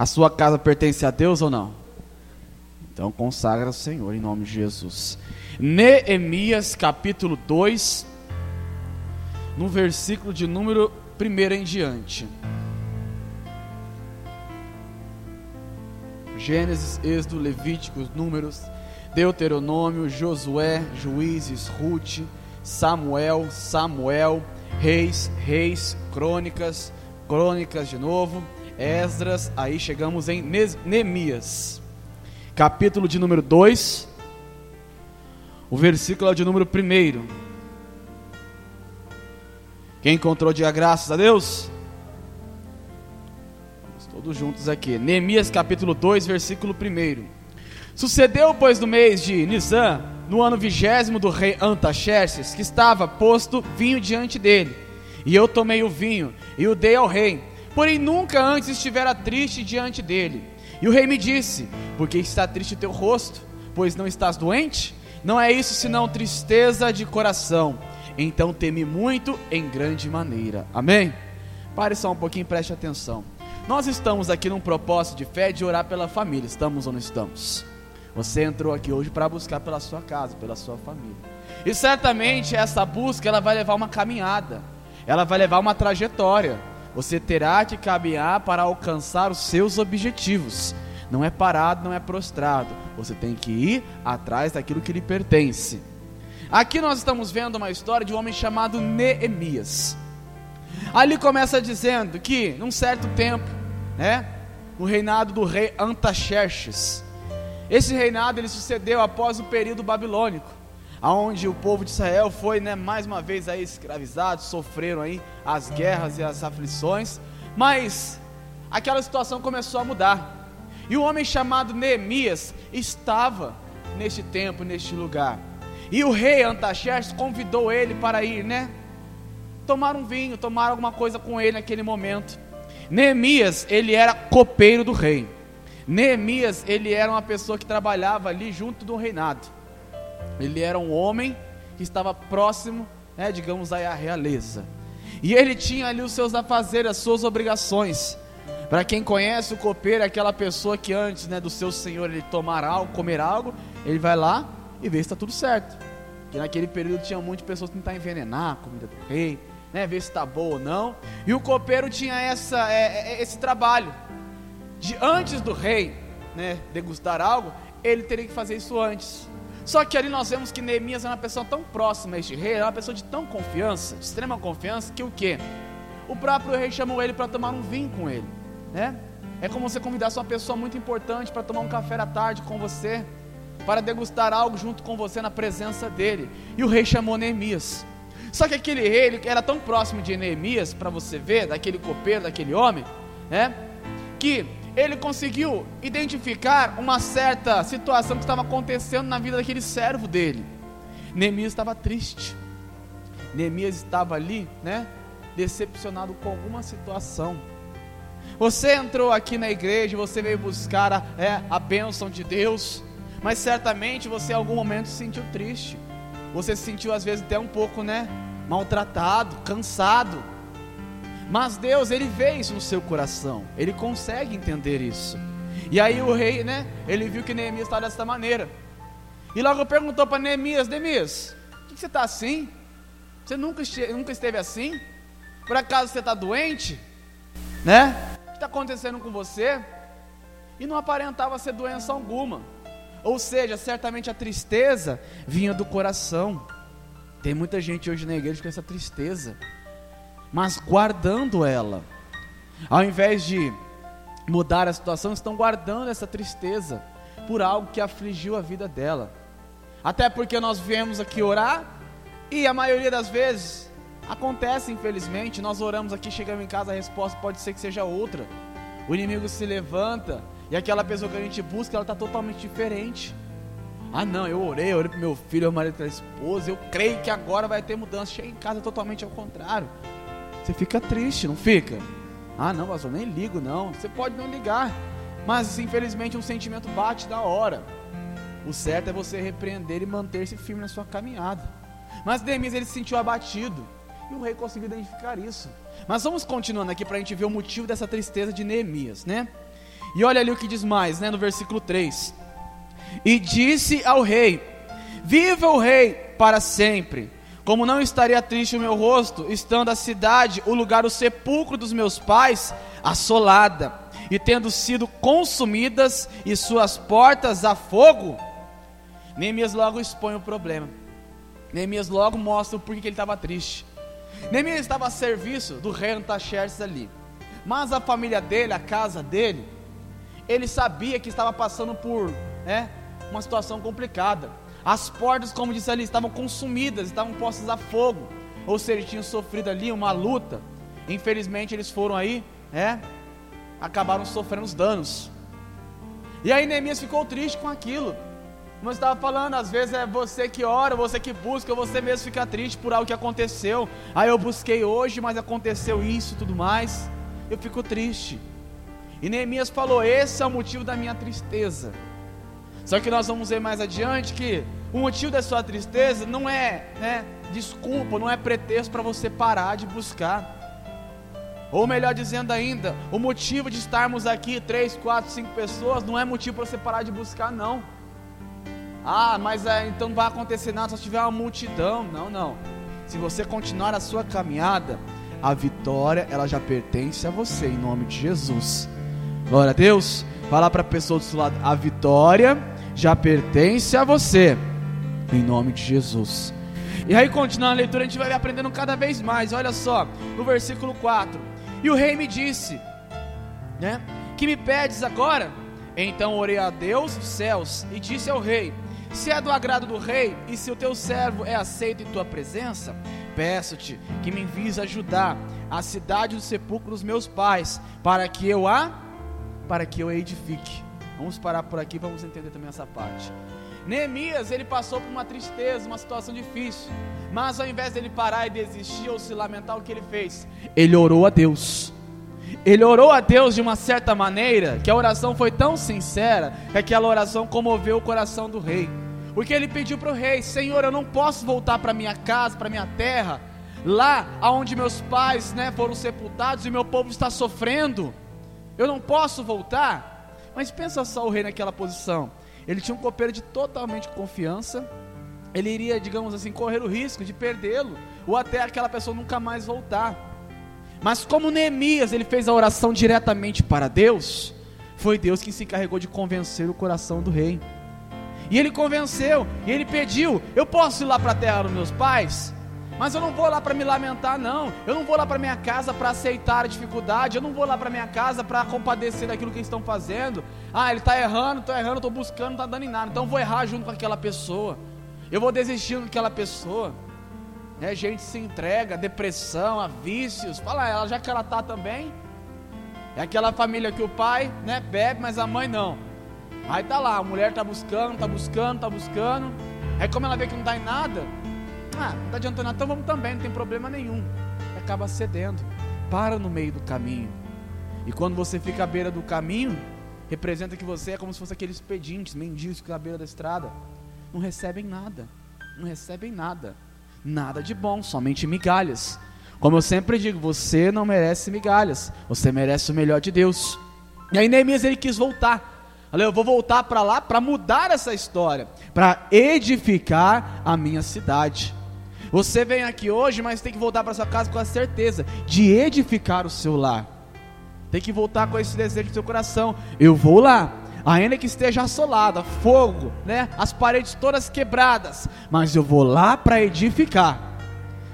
A sua casa pertence a Deus ou não? Então consagra ao Senhor em nome de Jesus. Neemias capítulo 2, no versículo de número 1 em diante. Gênesis, Êxodo, Levíticos, Números, Deuteronômio, Josué, Juízes, Ruth, Samuel, Samuel, Reis, Reis, Crônicas, Crônicas de novo, Esdras, aí chegamos em Neemias, capítulo de número 2, o versículo é de número 1. Quem encontrou, diga graças a Deus. Todos juntos aqui. Neemias capítulo 2, versículo 1. Sucedeu, pois, no mês de Nisan, no ano vigésimo do rei Antaxerxes, que estava posto vinho diante dele. E eu tomei o vinho e o dei ao rei. Porém, nunca antes estivera triste diante dele. E o rei me disse: Por que está triste o teu rosto? Pois não estás doente? Não é isso senão tristeza de coração. Então teme muito em grande maneira. Amém? Pare só um pouquinho preste atenção. Nós estamos aqui num propósito de fé de orar pela família. Estamos ou não estamos? Você entrou aqui hoje para buscar pela sua casa, pela sua família. E certamente essa busca ela vai levar uma caminhada. Ela vai levar uma trajetória. Você terá que caminhar para alcançar os seus objetivos. Não é parado, não é prostrado. Você tem que ir atrás daquilo que lhe pertence. Aqui nós estamos vendo uma história de um homem chamado Neemias. Ali começa dizendo que, num certo tempo, né, no reinado do rei Antaxerxes, esse reinado ele sucedeu após o período babilônico, aonde o povo de Israel foi, né, mais uma vez aí escravizado, sofreram aí as guerras e as aflições, mas aquela situação começou a mudar. E um homem chamado Neemias estava neste tempo, neste lugar. E o rei Antaxerxes convidou ele para ir, né? Tomar um vinho, tomar alguma coisa com ele naquele momento. Neemias, ele era copeiro do rei. Neemias, ele era uma pessoa que trabalhava ali junto do reinado. Ele era um homem que estava próximo, né, digamos aí, à realeza. E ele tinha ali os seus afazeres, as suas obrigações. Para quem conhece o copeiro, é aquela pessoa que antes né, do seu senhor ele tomar algo, comer algo, ele vai lá e vê se está tudo certo. Porque naquele período tinha muitas pessoas tentavam envenenar a comida do rei, né, ver se está boa ou não. E o copeiro tinha essa, é, é, esse trabalho de antes do rei né, degustar algo, ele teria que fazer isso antes. Só que ali nós vemos que Neemias era uma pessoa tão próxima a este rei, era uma pessoa de tão confiança, de extrema confiança, que o que? O próprio rei chamou ele para tomar um vinho com ele, né? É como você convidasse uma pessoa muito importante para tomar um café da tarde com você, para degustar algo junto com você na presença dele. E o rei chamou Neemias. Só que aquele rei, ele era tão próximo de Neemias, para você ver, daquele copeiro, daquele homem, né? Que ele conseguiu identificar uma certa situação que estava acontecendo na vida daquele servo dele. Neemias estava triste. Neemias estava ali, né? Decepcionado com alguma situação. Você entrou aqui na igreja, você veio buscar a, é, a bênção de Deus, mas certamente você em algum momento se sentiu triste. Você se sentiu às vezes até um pouco, né? Maltratado, cansado. Mas Deus, ele vê isso no seu coração. Ele consegue entender isso. E aí o rei, né? Ele viu que Neemias estava dessa maneira. E logo perguntou para Neemias: Neemias, por que você está assim? Você nunca, nunca esteve assim? Por acaso você está doente? Né? O que está acontecendo com você? E não aparentava ser doença alguma. Ou seja, certamente a tristeza vinha do coração. Tem muita gente hoje na igreja com essa tristeza mas guardando ela. Ao invés de mudar a situação, estão guardando essa tristeza por algo que afligiu a vida dela. Até porque nós viemos aqui orar e a maioria das vezes acontece, infelizmente, nós oramos aqui, chegamos em casa, a resposta pode ser que seja outra. O inimigo se levanta e aquela pessoa que a gente busca, ela está totalmente diferente. Ah, não, eu orei, eu orei para meu filho, meu marido, para a esposa, eu creio que agora vai ter mudança. Chega em casa totalmente ao contrário. Você fica triste, não fica? Ah, não, pastor, nem ligo não. Você pode não ligar, mas infelizmente um sentimento bate da hora. O certo é você repreender e manter-se firme na sua caminhada. Mas Neemias ele se sentiu abatido e o rei conseguiu identificar isso. Mas vamos continuando aqui para a gente ver o motivo dessa tristeza de Neemias, né? E olha ali o que diz mais, né, no versículo 3. E disse ao rei: Viva o rei para sempre. Como não estaria triste o meu rosto, estando a cidade, o lugar, o sepulcro dos meus pais, assolada, e tendo sido consumidas e suas portas a fogo? Neemias logo expõe o problema. Neemias logo mostra o porquê que ele estava triste. Neemias estava a serviço do rei Antaxerxes ali. Mas a família dele, a casa dele, ele sabia que estava passando por né, uma situação complicada. As portas, como disse ali, estavam consumidas, estavam postas a fogo. Ou seja, tinham sofrido ali uma luta. Infelizmente, eles foram aí, é, acabaram sofrendo os danos. E aí Neemias ficou triste com aquilo. Eu estava falando, às vezes é você que ora, você que busca, você mesmo fica triste por algo que aconteceu. Aí eu busquei hoje, mas aconteceu isso e tudo mais. Eu fico triste. E Neemias falou: Esse é o motivo da minha tristeza. Só que nós vamos ver mais adiante que o motivo da sua tristeza não é né, desculpa, não é pretexto para você parar de buscar. Ou melhor dizendo ainda, o motivo de estarmos aqui, três, quatro, cinco pessoas, não é motivo para você parar de buscar, não. Ah, mas é, então não vai acontecer nada se tiver uma multidão. Não, não. Se você continuar a sua caminhada, a vitória ela já pertence a você, em nome de Jesus. Glória a Deus. Fala para a pessoa do seu lado, a vitória já pertence a você, em nome de Jesus. E aí, continuando a leitura, a gente vai aprendendo cada vez mais. Olha só, no versículo 4: E o rei me disse, né? Que me pedes agora? Então orei a Deus dos céus e disse ao rei: Se é do agrado do rei e se o teu servo é aceito em tua presença, peço-te que me envies ajudar a cidade do sepulcro dos meus pais, para que eu a para que eu edifique. Vamos parar por aqui, vamos entender também essa parte. Neemias, ele passou por uma tristeza, uma situação difícil. Mas ao invés dele parar e desistir ou se lamentar, o que ele fez? Ele orou a Deus. Ele orou a Deus de uma certa maneira, que a oração foi tão sincera, que aquela oração comoveu o coração do rei. Porque ele pediu para o rei: Senhor, eu não posso voltar para minha casa, para minha terra, lá aonde meus pais né, foram sepultados e meu povo está sofrendo. Eu não posso voltar. Mas pensa só o rei naquela posição. Ele tinha um copeiro de totalmente confiança. Ele iria, digamos assim, correr o risco de perdê-lo ou até aquela pessoa nunca mais voltar. Mas como Neemias, ele fez a oração diretamente para Deus, foi Deus que se encarregou de convencer o coração do rei. E ele convenceu, e ele pediu: Eu posso ir lá para a terra dos meus pais? Mas eu não vou lá para me lamentar, não. Eu não vou lá para minha casa para aceitar a dificuldade. Eu não vou lá para minha casa para compadecer daquilo que eles estão fazendo. Ah, ele está errando, estou errando, estou buscando, não está dando em nada. Então eu vou errar junto com aquela pessoa. Eu vou desistir daquela pessoa. É, gente se entrega, depressão, a vícios. Fala ela, já que ela está também. É aquela família que o pai né, bebe, mas a mãe não. Aí tá lá, a mulher está buscando, está buscando, está buscando. Aí como ela vê que não dá em nada, ah, não está adiantando nada, então vamos também, não tem problema nenhum. E acaba cedendo. Para no meio do caminho. E quando você fica à beira do caminho, representa que você é como se fosse aqueles pedintes, mendigos que à beira da estrada. Não recebem nada. Não recebem nada. Nada de bom, somente migalhas. Como eu sempre digo, você não merece migalhas. Você merece o melhor de Deus. E aí Neemias ele quis voltar. Olha, eu vou voltar para lá para mudar essa história, para edificar a minha cidade. Você vem aqui hoje, mas tem que voltar para sua casa com a certeza de edificar o seu lar. Tem que voltar com esse desejo do seu coração. Eu vou lá, ainda que esteja assolada, fogo, né? As paredes todas quebradas, mas eu vou lá para edificar.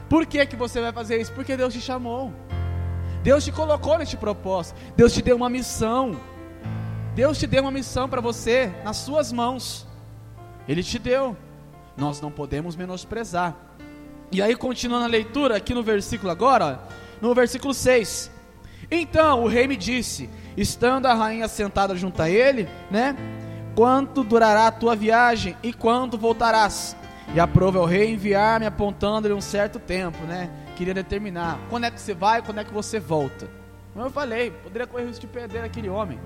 Por que que você vai fazer isso? Porque Deus te chamou. Deus te colocou neste propósito. Deus te deu uma missão. Deus te deu uma missão para você nas suas mãos. Ele te deu. Nós não podemos menosprezar. E aí, continuando a leitura, aqui no versículo agora, no versículo 6. Então o rei me disse, estando a rainha sentada junto a ele, né? Quanto durará a tua viagem e quando voltarás? E aprova o rei enviar-me apontando-lhe um certo tempo, né? Queria determinar quando é que você vai, quando é que você volta. Como eu falei, poderia correr o risco de perder aquele homem,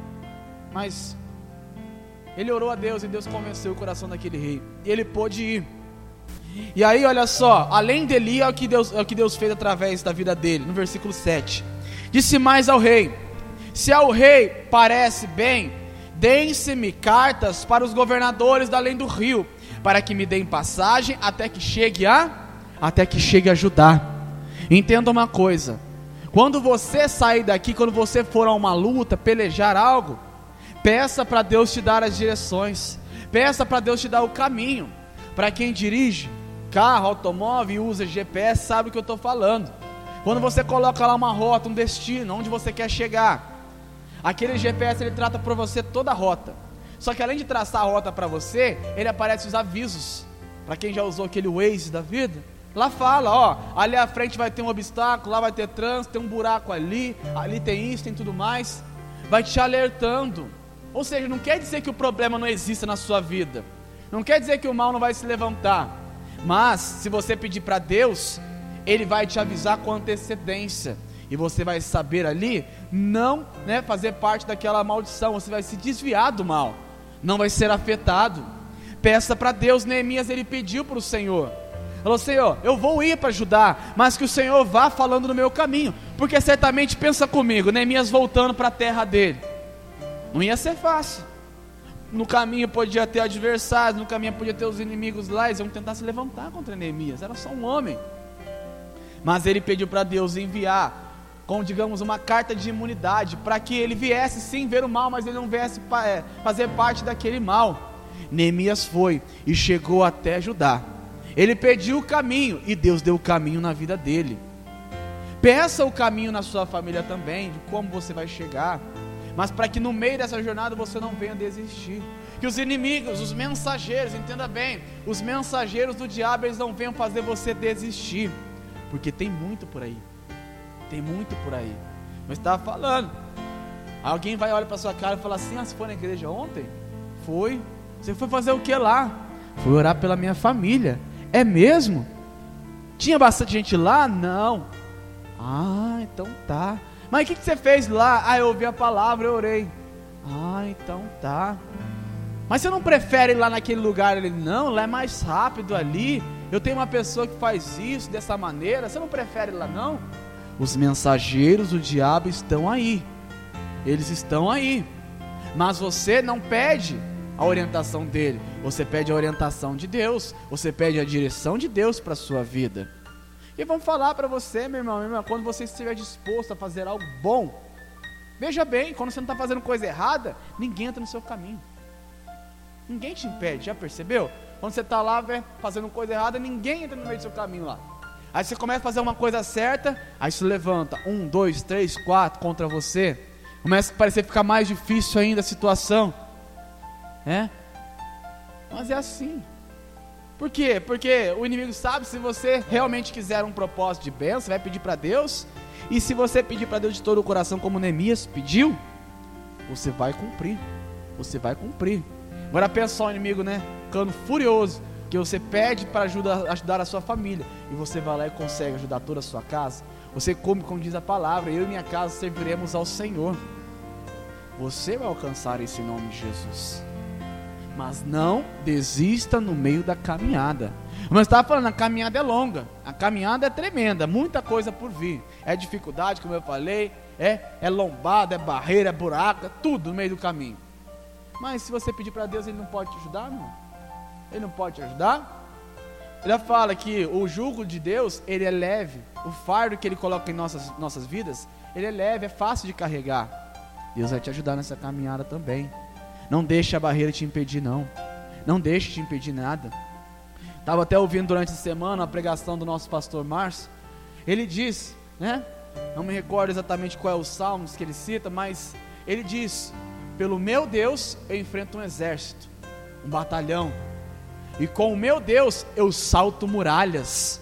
mas ele orou a Deus e Deus convenceu o coração daquele rei. E ele pôde ir. E aí, olha só, além dele, é o que Deus, é o que Deus fez através da vida dele, no versículo 7. Disse mais ao rei: Se ao rei parece bem, deem-se-me cartas para os governadores da além do rio, para que me deem passagem até que chegue a até que chegue a Judá. Entenda uma coisa: quando você sair daqui, quando você for a uma luta, pelejar algo, peça para Deus te dar as direções, peça para Deus te dar o caminho. Para quem dirige carro, automóvel e usa GPS, sabe o que eu estou falando. Quando você coloca lá uma rota, um destino, onde você quer chegar, aquele GPS ele trata para você toda a rota. Só que além de traçar a rota para você, ele aparece os avisos. Para quem já usou aquele Waze da vida, lá fala, ó, ali à frente vai ter um obstáculo, lá vai ter trânsito, tem um buraco ali, ali tem isso, tem tudo mais. Vai te alertando. Ou seja, não quer dizer que o problema não exista na sua vida. Não quer dizer que o mal não vai se levantar. Mas se você pedir para Deus, ele vai te avisar com antecedência. E você vai saber ali não né, fazer parte daquela maldição. Você vai se desviar do mal. Não vai ser afetado. Peça para Deus. Neemias ele pediu para o Senhor. Falou, Senhor, eu vou ir para ajudar, mas que o Senhor vá falando no meu caminho, porque certamente pensa comigo, Neemias voltando para a terra dele, não ia ser fácil. No caminho podia ter adversários, no caminho podia ter os inimigos lá, eles iam tentar se levantar contra Neemias, era só um homem. Mas ele pediu para Deus enviar, com digamos uma carta de imunidade, para que ele viesse sim ver o mal, mas ele não viesse é, fazer parte daquele mal. Neemias foi e chegou até Judá. Ele pediu o caminho e Deus deu o caminho na vida dele. Peça o caminho na sua família também, de como você vai chegar, mas para que no meio dessa jornada você não venha desistir. Que os inimigos, os mensageiros, entenda bem, os mensageiros do diabo, eles não venham fazer você desistir. Porque tem muito por aí. Tem muito por aí. Mas estava falando. Alguém vai olhar para sua cara e fala assim: Ah, você foi na igreja ontem? Foi. Você foi fazer o que lá? Fui orar pela minha família. É mesmo? Tinha bastante gente lá? Não. Ah, então tá. Mas o que, que você fez lá? Ah, eu ouvi a palavra, eu orei. Ah, então tá. Mas você não prefere ir lá naquele lugar? Ele, não, lá é mais rápido ali. Eu tenho uma pessoa que faz isso dessa maneira. Você não prefere lá não? Os mensageiros do diabo estão aí. Eles estão aí. Mas você não pede a orientação dele. Você pede a orientação de Deus. Você pede a direção de Deus para a sua vida. E vamos falar para você, meu irmão, minha quando você estiver disposto a fazer algo bom, veja bem, quando você não está fazendo coisa errada, ninguém entra no seu caminho. Ninguém te impede, já percebeu? Quando você está lá véio, fazendo coisa errada, ninguém entra no meio do seu caminho lá. Aí você começa a fazer uma coisa certa, aí se levanta um, dois, três, quatro contra você. Começa a parecer ficar mais difícil ainda a situação. É? Mas é assim. Por quê? Porque o inimigo sabe se você realmente quiser um propósito de bênção, você vai pedir para Deus. E se você pedir para Deus de todo o coração, como Neemias pediu, você vai cumprir. Você vai cumprir. Agora pensa só o inimigo, né? ficando furioso que você pede para ajudar, ajudar a sua família e você vai lá e consegue ajudar toda a sua casa. Você come como diz a palavra, eu e minha casa serviremos ao Senhor. Você vai alcançar esse nome de Jesus. Mas não desista no meio da caminhada. Mas estava falando, a caminhada é longa, a caminhada é tremenda, muita coisa por vir. É dificuldade, como eu falei, é, é lombada, é barreira, é buraco, é tudo no meio do caminho. Mas se você pedir para Deus, Ele não pode te ajudar, não? Ele não pode te ajudar? Ele fala que o jugo de Deus, ele é leve. O fardo que ele coloca em nossas, nossas vidas, ele é leve, é fácil de carregar. Deus vai te ajudar nessa caminhada também. Não deixe a barreira te impedir, não. Não deixe te impedir nada. Estava até ouvindo durante a semana a pregação do nosso pastor Márcio. Ele diz, né? Não me recordo exatamente qual é o salmo que ele cita, mas ele diz: Pelo meu Deus eu enfrento um exército, um batalhão, e com o meu Deus eu salto muralhas.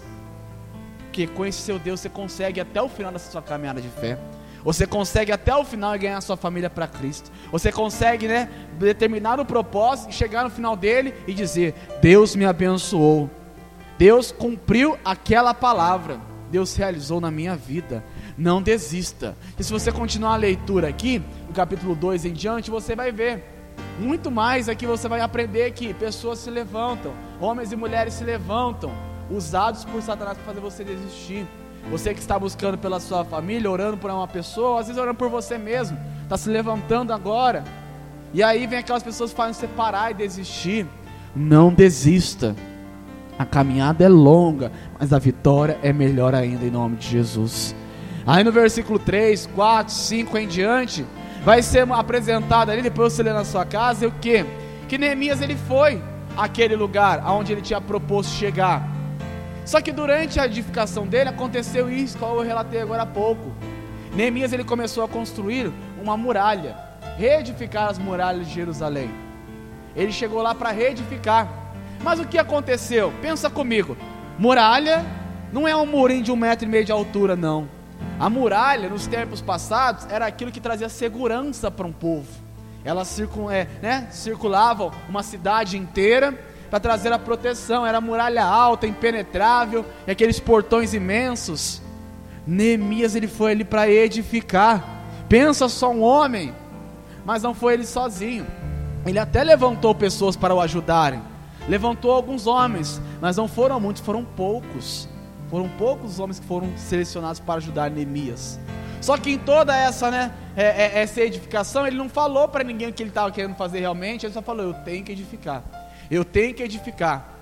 Porque com esse seu Deus você consegue até o final dessa sua caminhada de fé. Você consegue até o final ganhar sua família para Cristo. Você consegue, né, determinar o propósito e chegar no final dele e dizer: Deus me abençoou. Deus cumpriu aquela palavra. Deus realizou na minha vida. Não desista. E se você continuar a leitura aqui, no capítulo 2 em diante, você vai ver muito mais aqui você vai aprender que pessoas se levantam, homens e mulheres se levantam, usados por Satanás para fazer você desistir. Você que está buscando pela sua família, orando por uma pessoa, às vezes orando por você mesmo, está se levantando agora. E aí vem aquelas pessoas que fazem você parar e desistir. Não desista. A caminhada é longa, mas a vitória é melhor ainda em nome de Jesus. Aí no versículo 3, 4, 5 em diante, vai ser apresentado ali, depois você lê na sua casa, o que? Que Neemias ele foi aquele lugar aonde ele tinha proposto chegar. Só que durante a edificação dele aconteceu isso, qual eu relatei agora há pouco. Neemias ele começou a construir uma muralha, reedificar as muralhas de Jerusalém. Ele chegou lá para reedificar. Mas o que aconteceu? Pensa comigo. Muralha não é um murinho de um metro e meio de altura, não. A muralha, nos tempos passados, era aquilo que trazia segurança para um povo. Elas circul, é, né, circulavam uma cidade inteira para trazer a proteção. Era muralha alta, impenetrável, e aqueles portões imensos. Neemias ele foi ali para edificar. Pensa só um homem, mas não foi ele sozinho. Ele até levantou pessoas para o ajudarem levantou alguns homens, mas não foram muitos, foram poucos. Foram poucos os homens que foram selecionados para ajudar Neemias. Só que em toda essa, né, é, é, essa edificação, ele não falou para ninguém o que ele estava querendo fazer realmente, ele só falou: Eu tenho que edificar, eu tenho que edificar.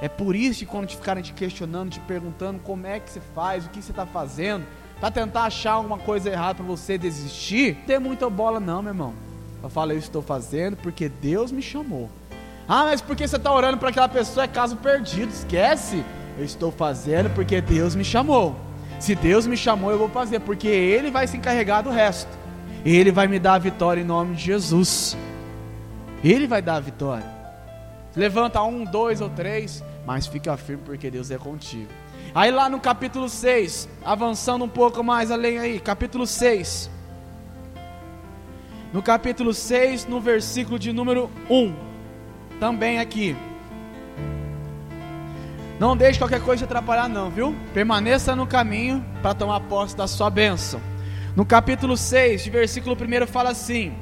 É por isso que quando te ficarem te questionando, te perguntando como é que você faz, o que você está fazendo, para tentar achar alguma coisa errada para você desistir, não tem muita bola, não, meu irmão. Eu falo: Eu estou fazendo porque Deus me chamou. Ah, mas por que você está orando para aquela pessoa? É caso perdido. Esquece. Eu estou fazendo porque Deus me chamou. Se Deus me chamou, eu vou fazer, porque Ele vai se encarregar do resto. Ele vai me dar a vitória em nome de Jesus. Ele vai dar a vitória. Levanta um, dois ou três, mas fica firme porque Deus é contigo. Aí lá no capítulo 6, avançando um pouco mais além aí, capítulo 6. No capítulo 6, no versículo de número 1 também aqui. Não deixe qualquer coisa te atrapalhar, não, viu? Permaneça no caminho para tomar posse da sua bênção. No capítulo 6, de versículo 1, fala assim: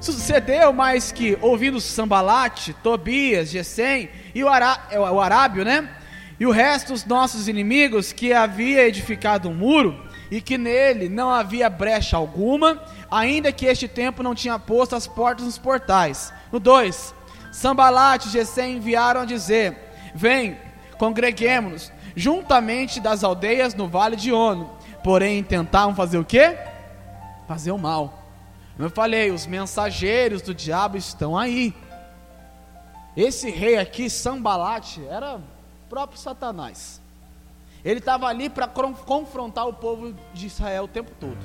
Sucedeu mais que, ouvindo Sambalate, Tobias, Gesem e o, Ará, é, o Arábio, né? E o resto dos nossos inimigos, que havia edificado um muro, e que nele não havia brecha alguma, ainda que este tempo não tinha posto as portas nos portais. No 2: Sambalat e Gesem enviaram a dizer: Vem, congreguemos-nos juntamente das aldeias no vale de Ono. Porém, tentavam fazer o quê? Fazer o mal. Eu falei, os mensageiros do diabo estão aí. Esse rei aqui, Sambalat, era o próprio Satanás. Ele estava ali para confrontar o povo de Israel o tempo todo.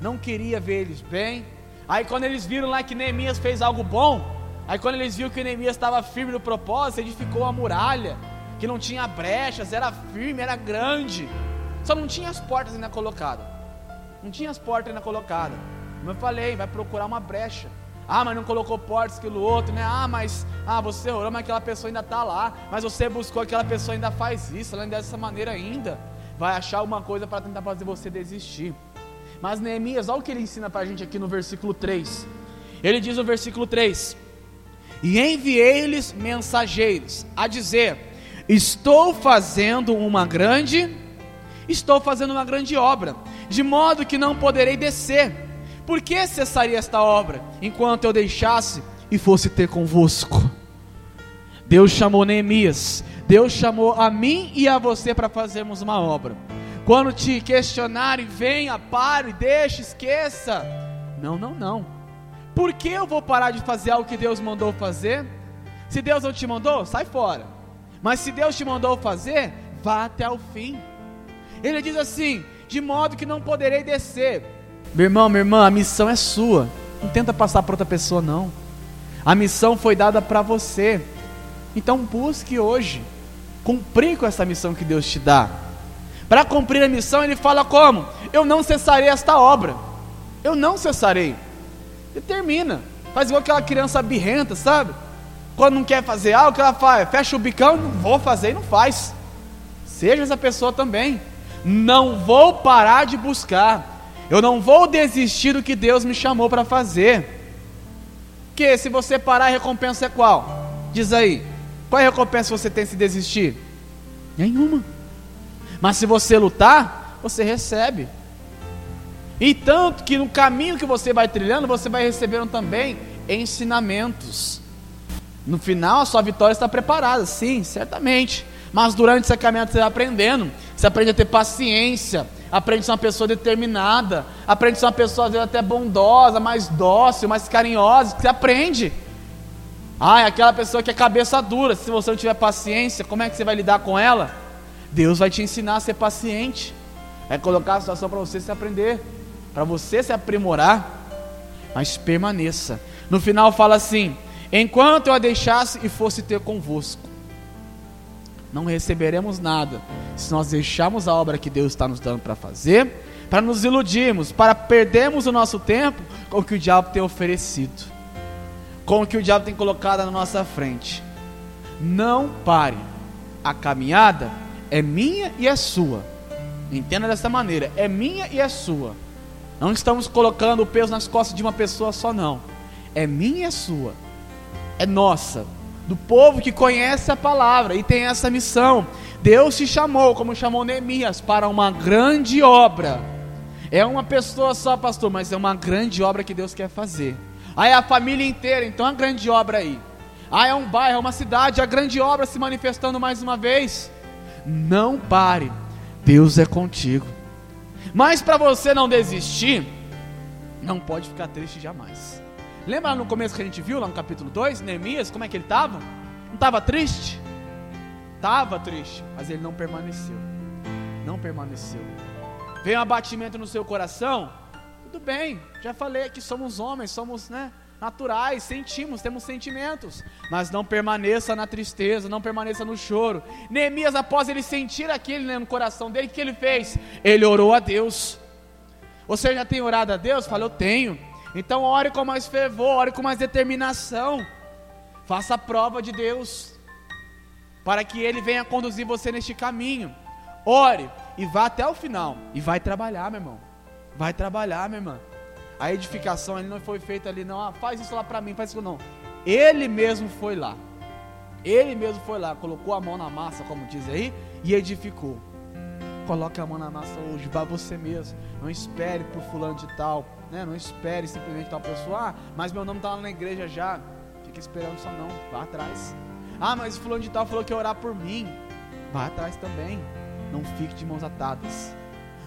Não queria ver eles bem. Aí quando eles viram lá que Neemias fez algo bom, Aí quando eles viram que Neemias estava firme no propósito, edificou a muralha, que não tinha brechas, era firme, era grande. Só não tinha as portas ainda colocadas. Não tinha as portas ainda colocadas. Como eu falei, vai procurar uma brecha. Ah, mas não colocou portas, aquilo outro, né? Ah, mas ah, você orou, mas aquela pessoa ainda está lá. Mas você buscou, aquela pessoa ainda faz isso, ela ainda é dessa maneira ainda. Vai achar uma coisa para tentar fazer você desistir. Mas Neemias, olha o que ele ensina para a gente aqui no versículo 3. Ele diz no versículo 3: e enviei-lhes mensageiros a dizer: Estou fazendo uma grande, estou fazendo uma grande obra, de modo que não poderei descer. Por que cessaria esta obra enquanto eu deixasse e fosse ter convosco? Deus chamou Neemias, Deus chamou a mim e a você para fazermos uma obra. Quando te questionarem, venha, pare, deixe, esqueça. Não, não, não. Por que eu vou parar de fazer algo que Deus mandou fazer? Se Deus não te mandou, sai fora. Mas se Deus te mandou fazer, vá até o fim. Ele diz assim: de modo que não poderei descer. Meu irmão, minha irmã, a missão é sua. Não tenta passar para outra pessoa, não. A missão foi dada para você. Então busque hoje cumprir com essa missão que Deus te dá. Para cumprir a missão, ele fala como? Eu não cessarei esta obra. Eu não cessarei. E termina. Faz igual aquela criança birrenta, sabe? Quando não quer fazer algo, que ela faz? Fecha o bicão, não vou fazer e não faz. Seja essa pessoa também. Não vou parar de buscar. Eu não vou desistir do que Deus me chamou para fazer. Que se você parar, a recompensa é qual? Diz aí. Qual é a recompensa você tem se desistir? Nenhuma. Mas se você lutar, você recebe. E tanto que no caminho que você vai trilhando, você vai recebendo também ensinamentos. No final, a sua vitória está preparada, sim, certamente. Mas durante essa caminhada você vai aprendendo. Você aprende a ter paciência, aprende a ser uma pessoa determinada, aprende a ser uma pessoa às vezes até bondosa, mais dócil, mais carinhosa. Você aprende. Ah, é aquela pessoa que é cabeça dura. Se você não tiver paciência, como é que você vai lidar com ela? Deus vai te ensinar a ser paciente. É colocar a situação para você se aprender, para você se aprimorar. Mas permaneça. No final fala assim: enquanto eu a deixasse e fosse ter convosco, não receberemos nada se nós deixarmos a obra que Deus está nos dando para fazer, para nos iludirmos, para perdermos o nosso tempo com o que o diabo tem oferecido com o que o diabo tem colocado na nossa frente. Não pare. A caminhada é minha e é sua. Entenda dessa maneira: é minha e é sua. Não estamos colocando o peso nas costas de uma pessoa só, não. É minha e é sua. É nossa. Do povo que conhece a palavra e tem essa missão. Deus te chamou, como chamou Neemias, para uma grande obra. É uma pessoa só, pastor, mas é uma grande obra que Deus quer fazer. Aí a família inteira, então a grande obra aí. Ah, é um bairro, é uma cidade, a grande obra se manifestando mais uma vez. Não pare, Deus é contigo. Mas para você não desistir, não pode ficar triste jamais. Lembra lá no começo que a gente viu, lá no capítulo 2, Neemias, como é que ele estava? Não estava triste? Estava triste, mas ele não permaneceu. Não permaneceu. Veio um abatimento no seu coração, tudo bem, já falei que somos homens, somos né, naturais, sentimos, temos sentimentos, mas não permaneça na tristeza, não permaneça no choro. Neemias, após ele sentir aquilo né, no coração dele, o que ele fez? Ele orou a Deus. Você já tem orado a Deus? Falou, eu tenho. Então ore com mais fervor, ore com mais determinação. Faça a prova de Deus, para que Ele venha conduzir você neste caminho. Ore e vá até o final. E vai trabalhar, meu irmão. Vai trabalhar, minha irmã. A edificação ele não foi feita ali, não. Ah, faz isso lá para mim, faz isso não. Ele mesmo foi lá. Ele mesmo foi lá, colocou a mão na massa, como diz aí, e edificou. Coloque a mão na massa hoje, vá você mesmo. Não espere por fulano de tal, né? Não espere simplesmente tal pessoa. Ah, mas meu nome está lá na igreja já. Fica esperando só não, vá atrás. Ah, mas fulano de tal falou que ia orar por mim. Vá atrás também. Não fique de mãos atadas.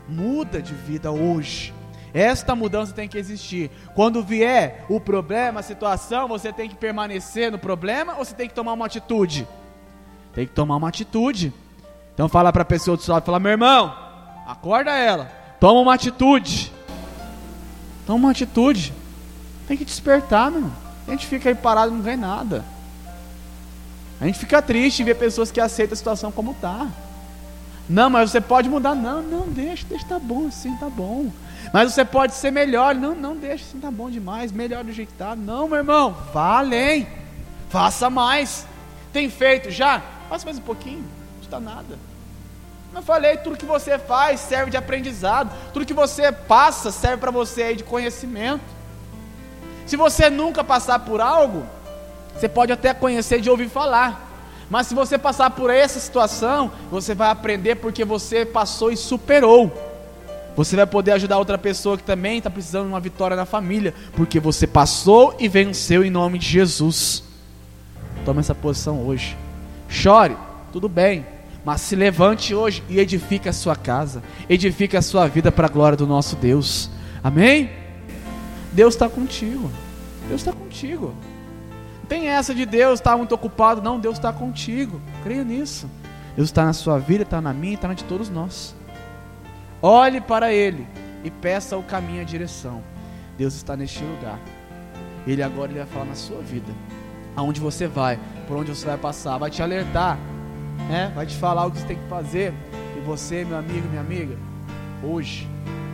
Muda de vida hoje. Esta mudança tem que existir. Quando vier o problema, a situação, você tem que permanecer no problema ou você tem que tomar uma atitude? Tem que tomar uma atitude. Então fala para a pessoa do seu lado, fala: "Meu irmão, acorda ela. Toma uma atitude. Toma uma atitude. Tem que despertar, meu. A gente fica aí parado e não vê nada. A gente fica triste em ver pessoas que aceitam a situação como está. Não, mas você pode mudar. Não, não, deixa, deixa, tá bom assim, tá bom. Mas você pode ser melhor. Não, não, deixa assim, tá bom demais. Melhor do jeito que tá. Não, meu irmão, vá além. Faça mais. Tem feito já? Faça mais um pouquinho. Não custa nada. Eu falei, tudo que você faz serve de aprendizado. Tudo que você passa serve para você aí de conhecimento. Se você nunca passar por algo, você pode até conhecer de ouvir falar. Mas se você passar por essa situação, você vai aprender porque você passou e superou. Você vai poder ajudar outra pessoa que também está precisando de uma vitória na família, porque você passou e venceu em nome de Jesus. Tome essa posição hoje. Chore, tudo bem, mas se levante hoje e edifique a sua casa, edifique a sua vida para a glória do nosso Deus. Amém? Deus está contigo. Deus está contigo. Tem essa de Deus estar tá muito ocupado. Não, Deus está contigo. Creia nisso. Deus está na sua vida, está na minha, está na de todos nós. Olhe para Ele e peça o caminho, a direção. Deus está neste lugar. Ele agora ele vai falar na sua vida. Aonde você vai, por onde você vai passar, vai te alertar, né? vai te falar o que você tem que fazer. E você, meu amigo, minha amiga, hoje,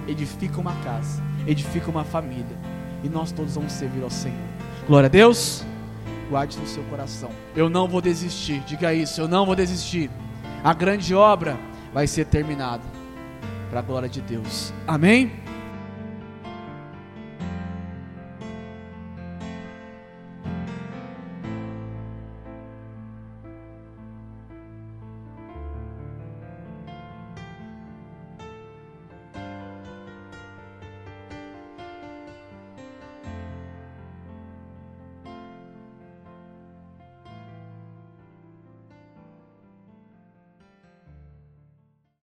edifica uma casa, edifica uma família. E nós todos vamos servir ao Senhor. Glória a Deus guarde no seu coração. Eu não vou desistir, diga isso, eu não vou desistir. A grande obra vai ser terminada para a glória de Deus. Amém?